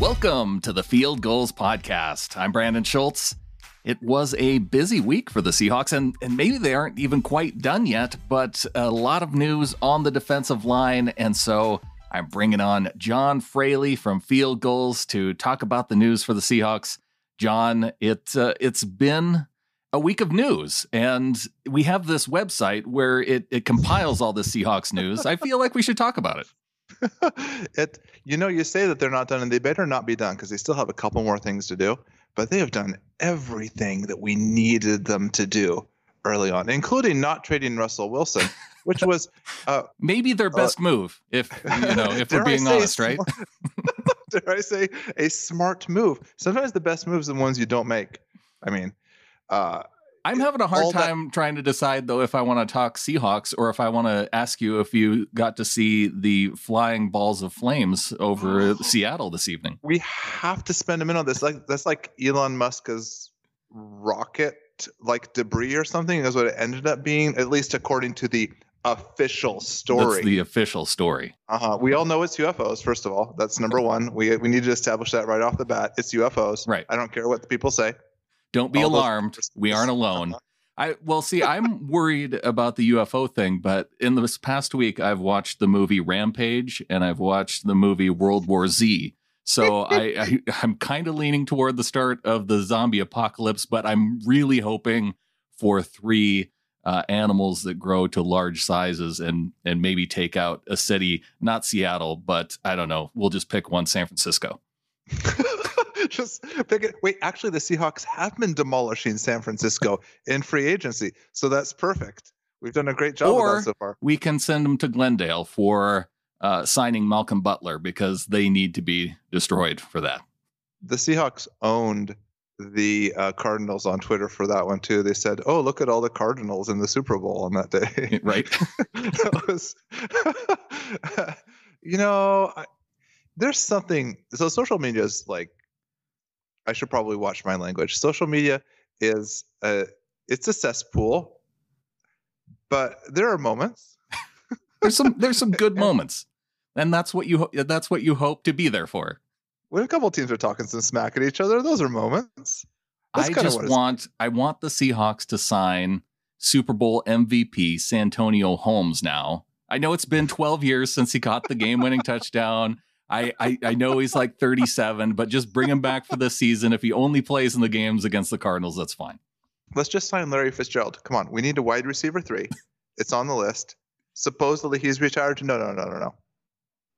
Welcome to the Field Gulls Podcast. I'm Brandon Schultz. It was a busy week for the Seahawks, and, and maybe they aren't even quite done yet, but a lot of news on the defensive line. And so I'm bringing on John Fraley from Field Gulls to talk about the news for the Seahawks. John, it, uh, it's been a week of news, and we have this website where it, it compiles all the Seahawks news. I feel like we should talk about it. it you know you say that they're not done and they better not be done because they still have a couple more things to do but they have done everything that we needed them to do early on including not trading russell wilson which was uh, maybe their uh, best uh, move if you know if we're being honest right? dare i say a smart move. Sometimes the best moves are the ones you don't make. I mean uh, I'm having a hard time that- trying to decide though if I want to talk Seahawks or if I want to ask you if you got to see the flying balls of flames over Seattle this evening. We have to spend a minute on this. Like that's like Elon Musk's rocket like debris or something. That's what it ended up being, at least according to the official story. That's the official story. Uh huh. We all know it's UFOs. First of all, that's number one. We we need to establish that right off the bat. It's UFOs. Right. I don't care what the people say. Don't be alarmed. We aren't alone. I well, see, I'm worried about the UFO thing, but in this past week, I've watched the movie Rampage and I've watched the movie World War Z. So I, I am kind of leaning toward the start of the zombie apocalypse, but I'm really hoping for three uh, animals that grow to large sizes and and maybe take out a city, not Seattle, but I don't know. We'll just pick one, San Francisco. just pick it. Wait, actually, the Seahawks have been demolishing San Francisco in free agency, so that's perfect. We've done a great job or so far. We can send them to Glendale for uh, signing Malcolm Butler because they need to be destroyed for that. The Seahawks owned the uh, Cardinals on Twitter for that one too. They said, "Oh, look at all the Cardinals in the Super Bowl on that day." Right. that was, you know, I, there's something. So social media is like I should probably watch my language. Social media is a it's a cesspool, but there are moments. there's some there's some good moments, and that's what you that's what you hope to be there for. When a couple teams are talking some smack at each other, those are moments. That's I just want I want the Seahawks to sign Super Bowl MVP Santonio Holmes now. I know it's been 12 years since he caught the game-winning touchdown. I, I, I know he's like 37, but just bring him back for the season. If he only plays in the games against the Cardinals, that's fine. Let's just sign Larry Fitzgerald. Come on, we need a wide receiver three. It's on the list. Supposedly he's retired. No, no, no, no, no.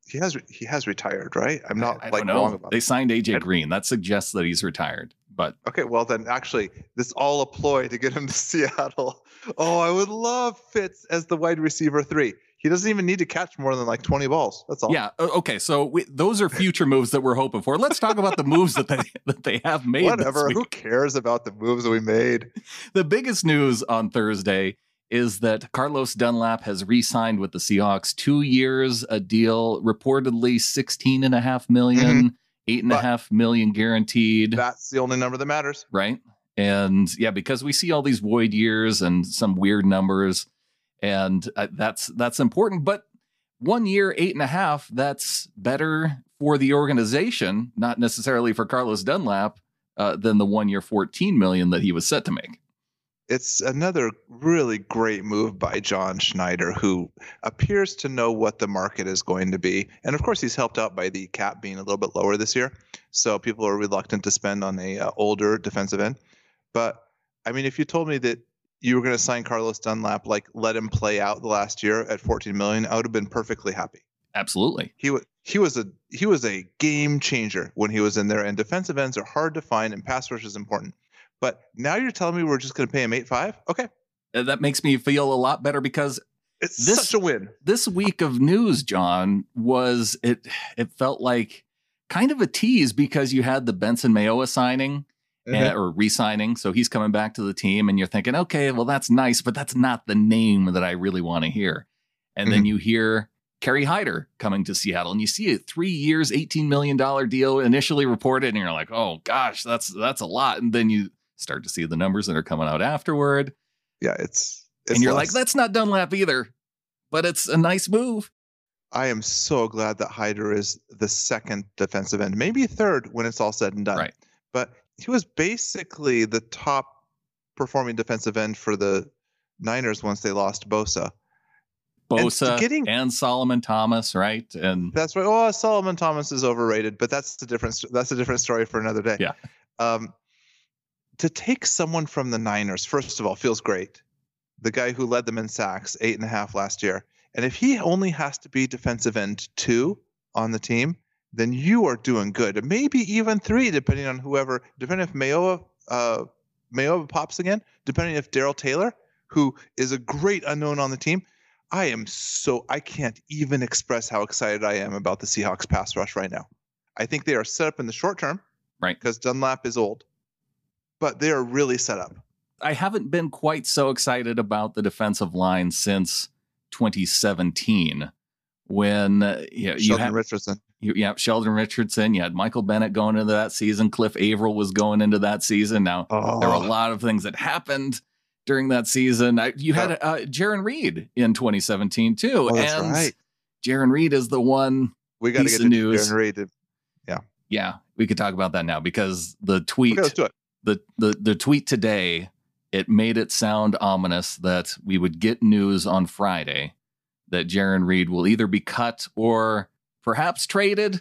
He has he has retired, right? I'm not I, I like wrong about. They signed AJ Green. That suggests that he's retired. But okay, well then, actually, this all a ploy to get him to Seattle. Oh, I would love Fitz as the wide receiver three. He doesn't even need to catch more than like 20 balls. That's all. Yeah. Okay. So we, those are future moves that we're hoping for. Let's talk about the moves that they that they have made. Whatever. Who cares about the moves that we made? The biggest news on Thursday is that Carlos Dunlap has re-signed with the Seahawks, two years, a deal reportedly 16 and a half million, mm-hmm. and but a half million guaranteed. That's the only number that matters. Right. And yeah, because we see all these void years and some weird numbers and uh, that's that's important. But one year, eight and a half, that's better for the organization, not necessarily for Carlos Dunlap, uh, than the one year, fourteen million that he was set to make. It's another really great move by John Schneider, who appears to know what the market is going to be. And of course, he's helped out by the cap being a little bit lower this year. So people are reluctant to spend on a uh, older defensive end. But I mean, if you told me that you were going to sign Carlos Dunlap, like let him play out the last year at 14 million, I would have been perfectly happy. Absolutely. He was he was a he was a game changer when he was in there. And defensive ends are hard to find, and pass rush is important. But now you're telling me we're just going to pay him eight five? Okay. Uh, that makes me feel a lot better because it's this, such a win. This week of news, John, was it it felt like kind of a tease because you had the Benson Mayowa signing mm-hmm. or re-signing. So he's coming back to the team, and you're thinking, okay, well that's nice, but that's not the name that I really want to hear. And mm-hmm. then you hear Kerry Hyder coming to Seattle, and you see a three years, eighteen million dollar deal initially reported, and you're like, oh gosh, that's that's a lot. And then you start to see the numbers that are coming out afterward. Yeah, it's, it's and you're less. like, that's not Dunlap either, but it's a nice move. I am so glad that Hyder is the second defensive end, maybe third when it's all said and done. Right. But he was basically the top performing defensive end for the Niners once they lost Bosa. Bosa and, getting, and Solomon Thomas, right? And that's right. Oh, Solomon Thomas is overrated, but that's a different that's a different story for another day. Yeah. Um, to take someone from the Niners, first of all, feels great. The guy who led them in sacks, eight and a half last year. And if he only has to be defensive end two on the team, then you are doing good. Maybe even three, depending on whoever, depending if Mayowa, uh, Mayowa pops again, depending if Darrell Taylor, who is a great unknown on the team. I am so, I can't even express how excited I am about the Seahawks pass rush right now. I think they are set up in the short term. Right. Because Dunlap is old but they are really set up. I haven't been quite so excited about the defensive line since 2017 when uh, you, know, you had Richardson. You, yeah, Sheldon Richardson. You had Michael Bennett going into that season. Cliff Avril was going into that season. Now oh. there were a oh. lot of things that happened during that season. I, you had uh, Jarran Reed in 2017 too, oh, and right. Jarran Reed is the one. We got to get to news. Jarran Reed. Yeah, yeah, we could talk about that now because the tweet. Okay, let's do it the, the the tweet today it made it sound ominous that we would get news on Friday that Jarran Reed will either be cut or perhaps traded.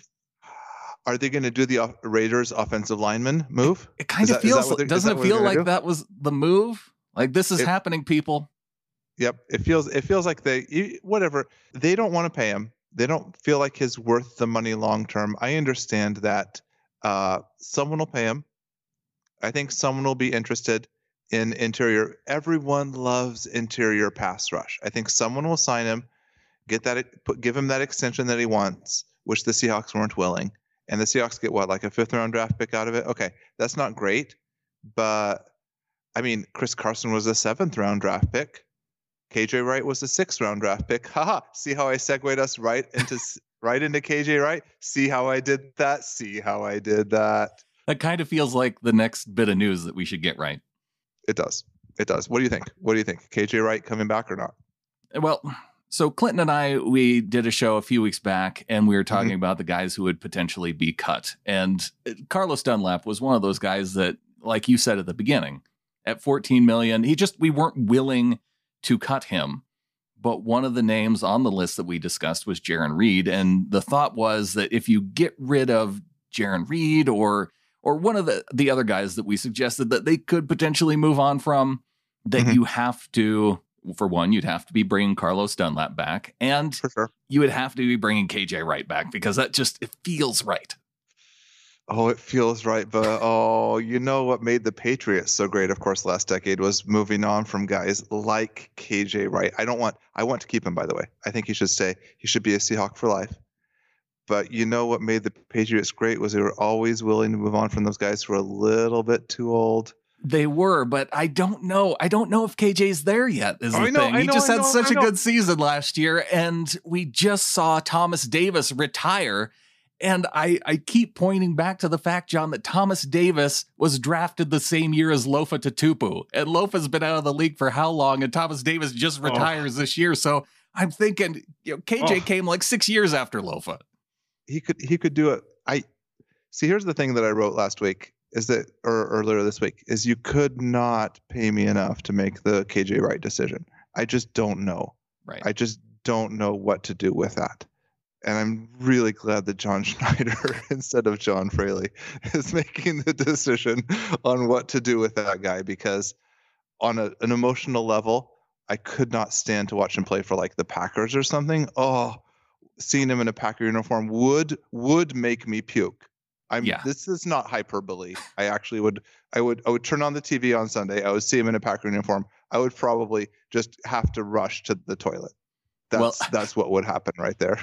Are they going to do the Raiders offensive lineman move? It, it kind of feels. Doesn't it feel like do? that was the move? Like this is it, happening, people. Yep, it feels. It feels like they whatever they don't want to pay him. They don't feel like he's worth the money long term. I understand that. Uh, someone will pay him. I think someone will be interested in interior. Everyone loves interior pass rush. I think someone will sign him, get that, put, give him that extension that he wants, which the Seahawks weren't willing. And the Seahawks get what, like a fifth round draft pick out of it? Okay, that's not great, but I mean, Chris Carson was a seventh round draft pick. KJ Wright was a sixth round draft pick. Haha! See how I segued us right into right into KJ Wright? See how I did that? See how I did that? that kind of feels like the next bit of news that we should get right. It does. It does. What do you think? What do you think? KJ Wright coming back or not? Well, so Clinton and I we did a show a few weeks back and we were talking mm-hmm. about the guys who would potentially be cut. And uh, Carlos Dunlap was one of those guys that like you said at the beginning, at 14 million, he just we weren't willing to cut him. But one of the names on the list that we discussed was Jarran Reed and the thought was that if you get rid of Jarran Reed or or one of the, the other guys that we suggested that they could potentially move on from, that mm-hmm. you have to, for one, you'd have to be bringing Carlos Dunlap back, and sure. you would have to be bringing KJ Wright back because that just it feels right. Oh, it feels right, but oh, you know what made the Patriots so great? Of course, last decade was moving on from guys like KJ Wright. I don't want, I want to keep him. By the way, I think he should stay. He should be a Seahawk for life. But you know what made the Patriots great was they were always willing to move on from those guys who were a little bit too old. They were, but I don't know. I don't know if KJ's there yet. Is the I know, thing. he know, just had know, such a good season last year, and we just saw Thomas Davis retire. And I, I keep pointing back to the fact, John, that Thomas Davis was drafted the same year as Lofa Tatupu. And Lofa's been out of the league for how long? And Thomas Davis just oh. retires oh. this year. So I'm thinking, you know, KJ oh. came like six years after Lofa he could he could do it. I see. Here's the thing that I wrote last week is that or earlier this week is you could not pay me enough to make the KJ Wright decision. I just don't know. Right. I just don't know what to do with that. And I'm really glad that John Schneider instead of John Fraley is making the decision on what to do with that guy because on a, an emotional level, I could not stand to watch him play for like the Packers or something. Oh, seeing him in a Packer uniform would would make me puke. I'm yeah. this is not hyperbole. I actually would I would I would turn on the TV on Sunday. I would see him in a Packer uniform. I would probably just have to rush to the toilet. That's well, that's what would happen right there.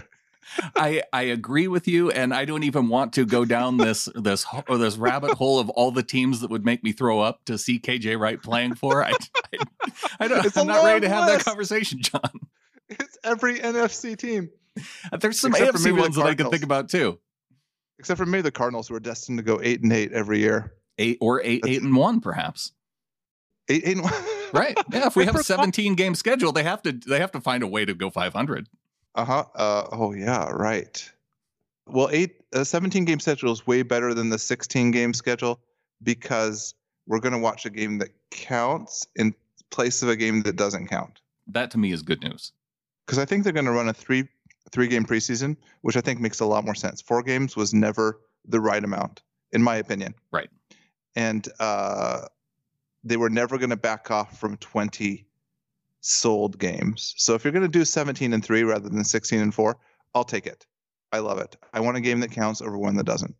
I I agree with you, and I don't even want to go down this this or this rabbit hole of all the teams that would make me throw up to see KJ Wright playing for. I I, I don't. I'm not ready to have that conversation, John. It's every NFC team. There's some Except AFC ones that I can think about too. Except for maybe the Cardinals, who are destined to go eight and eight every year. Eight or eight, That's, eight and one, perhaps. Eight, eight and one. right. Yeah. If we have a 17 game schedule, they have to they have to find a way to go 500. Uh-huh. Uh Oh yeah, right. Well, eight, a 17 game schedule is way better than the 16 game schedule because we're going to watch a game that counts in place of a game that doesn't count. That to me is good news. Because I think they're going to run a three three game preseason, which I think makes a lot more sense. Four games was never the right amount, in my opinion. Right. And uh, they were never going to back off from 20 sold games. So if you're going to do 17 and three rather than 16 and four, I'll take it. I love it. I want a game that counts over one that doesn't.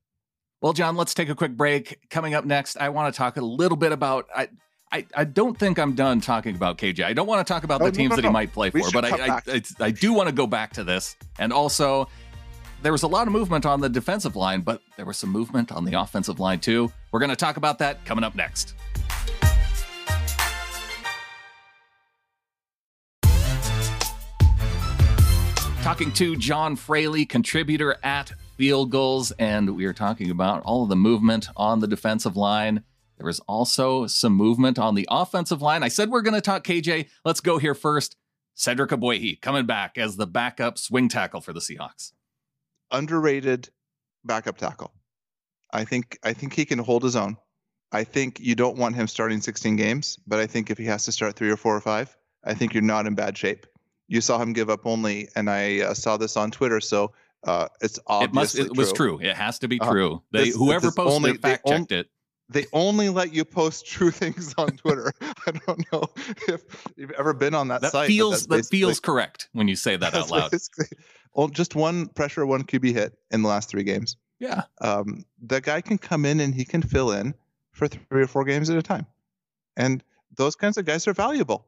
Well, John, let's take a quick break. Coming up next, I want to talk a little bit about. I, I, I don't think I'm done talking about KJ. I don't want to talk about Oh, the no, teams no, that he might play We for, but I, I. I, I do want to go back to this. And also, there was a lot of movement on the defensive line, but there was some movement on the offensive line too. We're going to talk about that coming up next. Talking to John Fraley, contributor at Field Gulls, and we are talking about all of the movement on the defensive line. There was also some movement on the offensive line. I said we're going to talk KJ. Let's go here first. Cedric Ogbuehi coming back as the backup swing tackle for the Seahawks. Underrated backup tackle. I think I think he can hold his own. I think you don't want him starting 16 games, but I think if he has to start three or four or five, I think you're not in bad shape. You saw him give up only, and I uh, saw this on Twitter, so uh, it's It must. obviously It was true. It has to be Uh, true. They this- whoever this posted only- it fact checked it. They only let you post true things on Twitter. I don't know if you've ever been on that, That site. feels that feels correct when you say that out loud. well, just one pressure, one QB hit in the last three games. Yeah. um, the guy can come in and he can fill in for three or four games at a time. And those kinds of guys are valuable.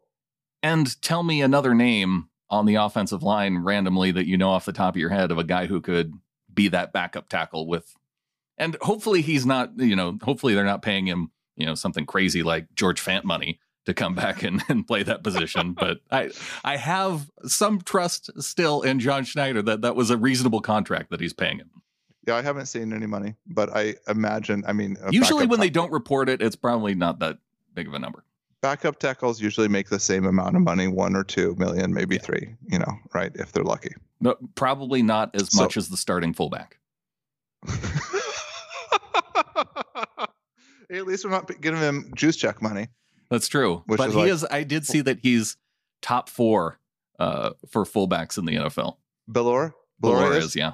And tell me another name on the offensive line randomly that you know off the top of your head of a guy who could be that backup tackle with. And hopefully he's not, you know, hopefully they're not paying him, you know, something crazy like George Fant money to come back and, and play that position. but I I have some trust still in John Schneider that that was a reasonable contract that he's paying him. Yeah, I haven't seen any money, but I imagine, I mean, Usually when they don't report it, it's probably not that big of a number. backup tackles usually make the same amount of money, one or two million, maybe three, you know, right? If they're lucky. No, probably not as So- much as the starting fullback. At least we're not giving him Juszczyk money. That's true. But is he like- is. I did see that he's top four uh, for fullbacks in the NFL. Bellore? Bellore is? is, yeah.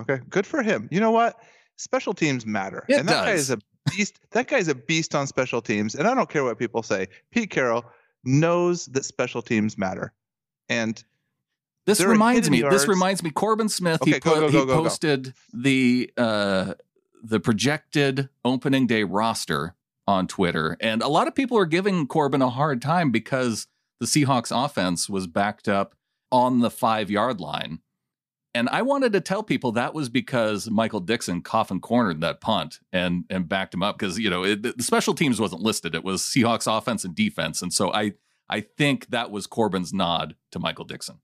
Okay, good for him. You know what? Special teams matter, It and that guy is a beast. that guy's a beast on special teams, and I don't care what people say. Pete Carroll knows that special teams matter, and This reminds me. This reminds me. Corbin Smith. he Okay, go, put, go, he go, go, go. posted the uh, the projected opening day roster on Twitter, and a lot of people are giving Corbin a hard time because the Seahawks offense was backed up on the five yard line. And I wanted to tell people that was because Michael Dickson coffin cornered that punt and and backed him up because you know it, the special teams wasn't listed. It was Seahawks offense and defense, and so I I think that was Corbin's nod to Michael Dickson.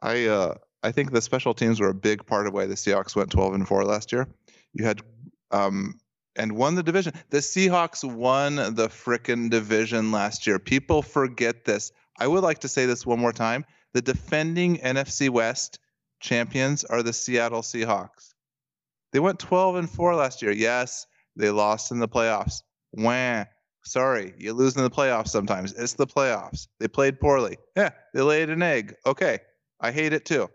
I uh, I think the special teams were a big part of why the Seahawks went 12 and four last year. You had um, and won the division. The Seahawks won the frickin' division last year. People forget this. I would like to say this one more time. The defending NFC West champions are the Seattle Seahawks. They went 12 and 4 last year. Yes, they lost in the playoffs. Wah. Sorry, you lose in the playoffs sometimes. It's the playoffs. They played poorly. Yeah, they laid an egg. Okay. I hate it too.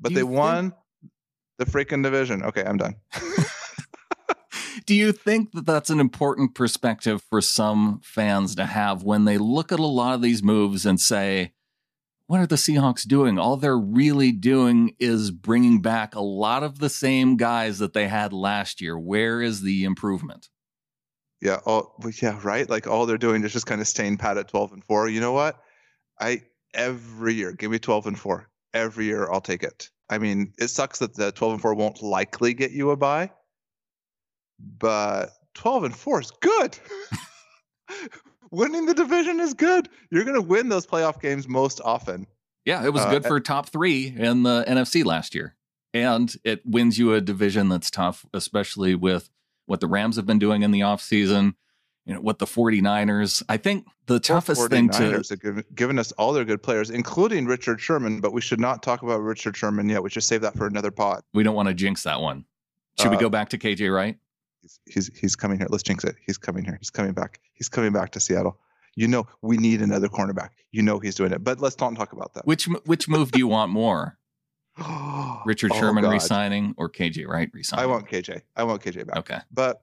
But they think- won the freaking division. Okay, I'm done. Do you think that that's an important perspective for some fans to have when they look at a lot of these moves and say, what are the Seahawks doing? All they're really doing is bringing back a lot of the same guys that they had last year. Where is the improvement? Yeah. Oh, yeah. Right. Like all they're doing is just kind of staying pat at 12 and four. You know what? I every year give me 12 and four. Every year I'll take it. I mean, it sucks that the 12 and four won't likely get you a buy, but 12 and four is good. Winning the division is good. You're going to win those playoff games most often. Yeah, it was Uh, good for top three in the NFC last year. And it wins you a division that's tough, especially with what the Rams have been doing in the offseason. you know what the 49ers. I think the toughest thing to have given, given us all their good players, including Richard Sherman, but we should not talk about Richard Sherman yet. We should save that for another pot. We don't want to jinx that one. Should uh, we go back to KJ Wright? He's, he's he's coming here. Let's jinx it. He's coming here. He's coming back. He's coming back to Seattle. You know we need another cornerback. You know he's doing it. But let's not talk about that. Which which move do you want more? Richard oh, Sherman God. resigning or KJ Wright resigning? I want KJ. I want KJ back. Okay. But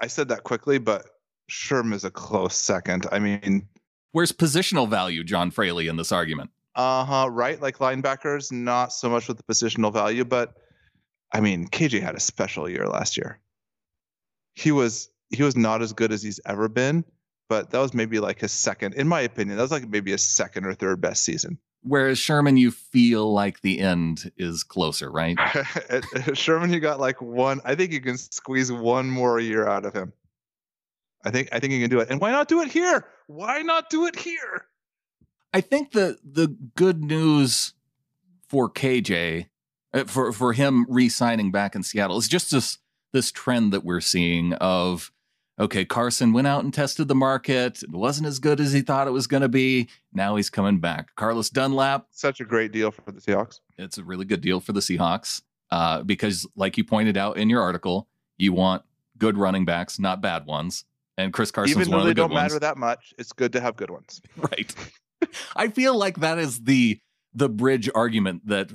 I said that quickly, but Sherman is a close second. I mean, where's positional value, John Fraley, in this argument? Uh huh. Right, like linebackers, not so much with the positional value, but I mean, KJ had a special year last year. He was he was not as good as he's ever been, but that was maybe like his second, in my opinion, that was like maybe a second or third best season. Whereas Sherman, you feel like the end is closer, right? Sherman, you got like one. I think you can squeeze one more year out of him. I think I think you can do it. And why not do it here? Why not do it here? I think the the good news for KJ uh, for for him re-signing back in Seattle is just this this trend that we're seeing of okay, Carson went out and tested the market. It wasn't as good as he thought it was going to be. Now he's coming back. Carlos Dunlap. Such a great deal for the Seahawks. It's a really good deal for the Seahawks uh, because, like you pointed out in your article, you want good running backs, not bad ones. And Chris Carson, even though they the don't ones. matter that much, it's good to have good ones. Right. I feel like that is the the bridge argument that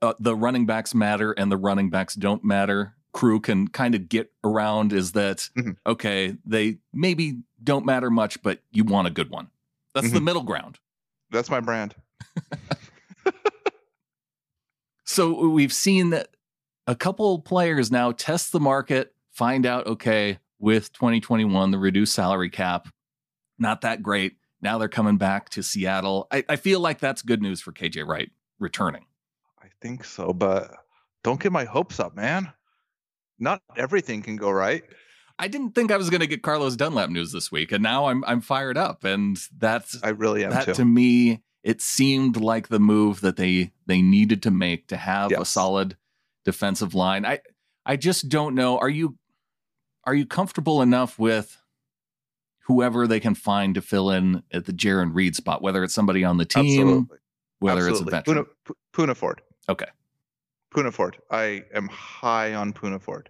uh, the running backs matter and the running backs don't matter. Crew can kind of get around is that mm-hmm. okay? They maybe don't matter much, but you want a good one. That's mm-hmm. the middle ground. That's my brand. so we've seen that a couple players now test the market, find out okay, with 2021, the reduced salary cap, not that great. Now they're coming back to Seattle. I, I feel like that's good news for KJ Wright returning. I think so, but don't get my hopes up, man. Not everything can go right. I didn't think I was going to get Carlos Dunlap news this week, and now I'm I'm fired up, and that's I really am that too. to me. It seemed like the move that they they needed to make to have yes. a solid defensive line. I I just don't know. Are you are you comfortable enough with whoever they can find to fill in at the Jarran Reed spot, whether it's somebody on the team, Absolutely. whether Absolutely. it's a veteran? Poona, Poona Ford. Okay. Poona Ford. I am high on Poona Ford.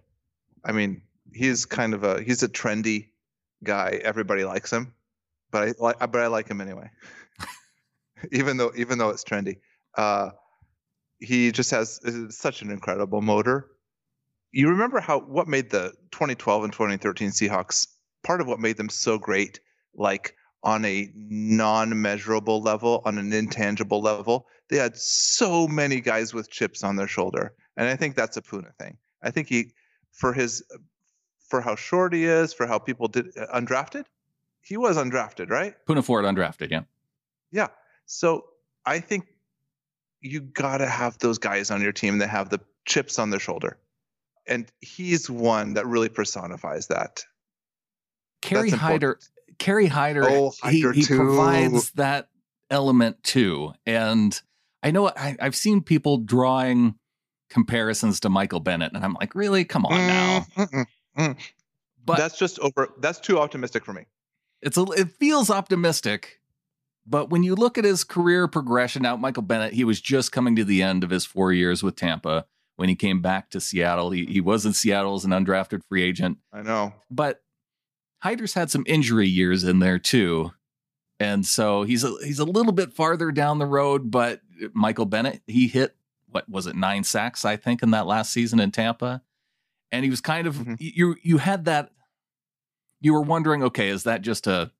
I mean, he's kind of a he's a trendy guy. Everybody likes him, but I like but I like him anyway. even though even though it's trendy. Uh, he just has such an incredible motor you remember how what made the 2012 and 2013 Seahawks part of what made them so great, like on a non-measurable level, on an intangible level, they had so many guys with chips on their shoulder, and I think that's a Poona thing. I think he, for his, for how short he is, for how people did uh, undrafted, he was undrafted, right? Poona Ford undrafted, yeah. Yeah. So I think you got to have those guys on your team that have the chips on their shoulder and he's one that really personifies that. Kerry Hyder, Kerry Hyder, oh, Hyder he, he provides that element too. And I know I, have seen people drawing comparisons to Michael Bennett, and I'm like, really? Come on now. Mm, mm, but that's just over. That's too optimistic for me. It's a, it feels optimistic, but when you look at his career progression, out, Michael Bennett, he was just coming to the end of his four years with Tampa when he came back to Seattle. He, he was in Seattle as an undrafted free agent. I know. But Hyder's had some injury years in there too. And so he's a, he's a little bit farther down the road, but Michael Bennett, he hit what was it, nine sacks, I think, in that last season in Tampa. And he was kind of mm-hmm. you you had that you were wondering, okay, is that just a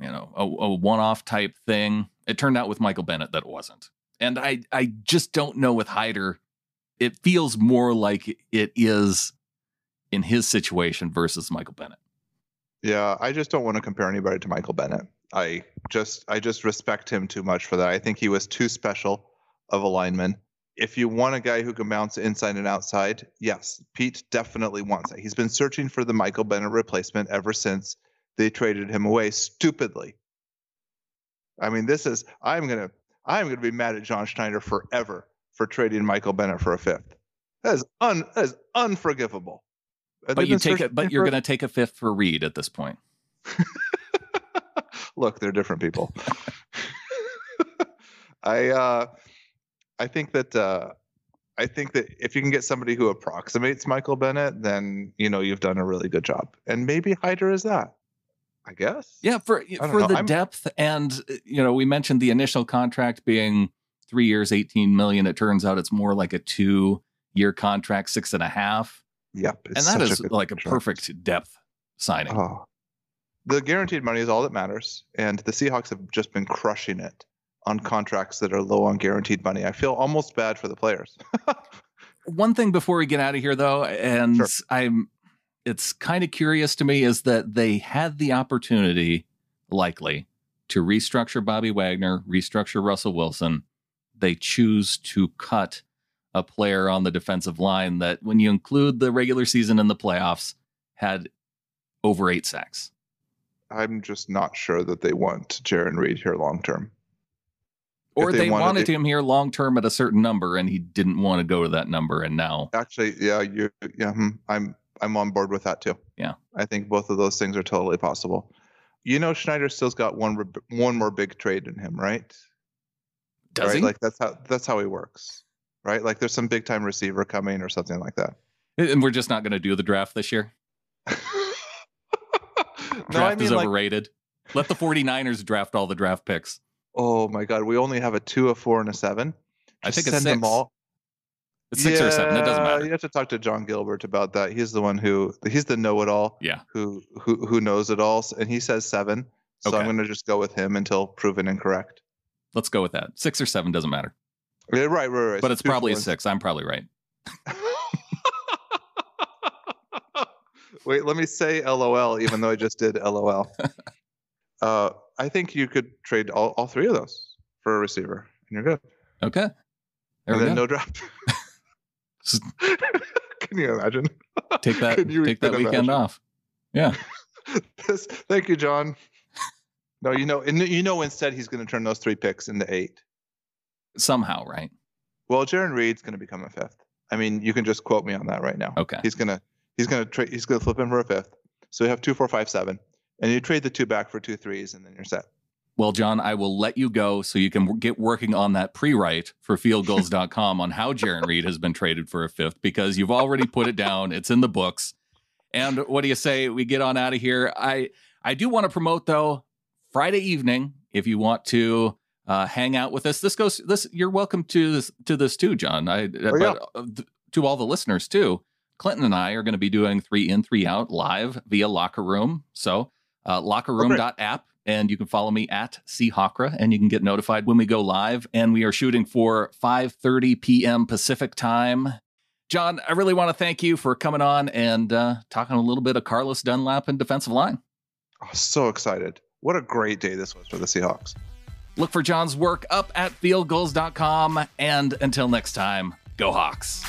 you know a, a one off type thing? It turned out with Michael Bennett that it wasn't. And I I just don't know with Hyder it feels more like it is in his situation versus Michael Bennett. Yeah, I just don't want to compare anybody to Michael Bennett. I just I just respect him too much for that. I think he was too special of a lineman. If you want a guy who can bounce inside and outside, yes, Pete definitely wants that. He's been searching for the Michael Bennett replacement ever since they traded him away stupidly. I mean, this is I'm gonna I'm gonna be mad at John Schneider forever for trading Michael Bennett for a fifth. That is un that is unforgivable. but you take it, but you're going to take a fifth for Reed at this point. Look, they're different people. I uh, I think that uh, I think that if you can get somebody who approximates Michael Bennett, then you know you've done a really good job. And maybe Hyder is that. I guess. Yeah, for for know. the I'm... depth and you know, we mentioned the initial contract being three years, eighteen million. It turns out it's more like a two year contract, six and a half. Yep. And that is a like contract. a perfect depth signing. Oh. The guaranteed money is all that matters. And the Seahawks have just been crushing it on contracts that are low on guaranteed money. I feel almost bad for the players. One thing before we get out of here though, and sure. I'm it's kind of curious to me is that they had the opportunity, likely, to restructure Bobby Wagner, restructure Russell Wilson. They choose to cut a player on the defensive line that, when you include the regular season and the playoffs, had over eight sacks. I'm just not sure that they want Jarran Reed here long term. Or they, they, wanted, wanted him here long term at a certain number, and he didn't want to go to that number, and now actually, yeah, you, yeah, hmm, I'm I'm on board with that too. Yeah, I think both of those things are totally possible. You know, Schneider still's got one one more big trade in him, right? Does right? he? Like that's how that's how he works, right? Like there's some big time receiver coming or something like that. And we're just not going to do the draft this year. no, draft I mean, is overrated. Like, Let the 49ers draft all the draft picks. Oh my God, we only have a two, a four, and a seven. Just I think it's six. them all. It's six yeah, or seven. It doesn't matter. You have to talk to John Gilbert about that. He's the one who he's the know-it-all. Yeah. Who who who knows it all, and he says seven. So okay. I'm going to just go with him until proven incorrect. Let's go with that. Six or seven doesn't matter. Yeah, right, right, right. But so it's probably a six. I'm probably right. Wait, let me say LOL, even though I just did LOL. uh, I think you could trade all, all three of those for a receiver, and you're good. Okay. There and then go. no draft. Can you imagine? Take that. take that weekend imagine? off. Yeah. this, thank you, John. No, you know, and you know, instead he's going to turn those three picks into eight. Somehow, right? Well, Jarran Reed's going to become a fifth. I mean, you can just quote me on that right now. Okay. He's gonna he's gonna trade he's gonna flip him for a fifth. So we have two, four, five, seven, and you trade the two back for two threes, and then you're set. Well, John, I will let you go so you can get working on that pre-write for fieldgulls.com on how Jarran Reed has been traded for a fifth because you've already put it down. It's in the books. And what do you say we get on out of here? I I do want to promote though Friday evening if you want to uh, hang out with us. This goes this you're welcome to this to this too, John. I oh, yeah. but, uh, to all the listeners too. Clinton and I are going to be doing 3 in 3 out live via Locker Room. So, uh, lockerroom.app and you can follow me at Hawkra, and you can get notified when we go live. And we are shooting for 5:30 p.m. Pacific time. John, I really want to thank you for coming on and uh, talking a little bit of Carlos Dunlap and defensive line. Oh, so excited! What a great day this was for the Seahawks. Look for John's work up at fieldgulls.com. And until next time, go Hawks.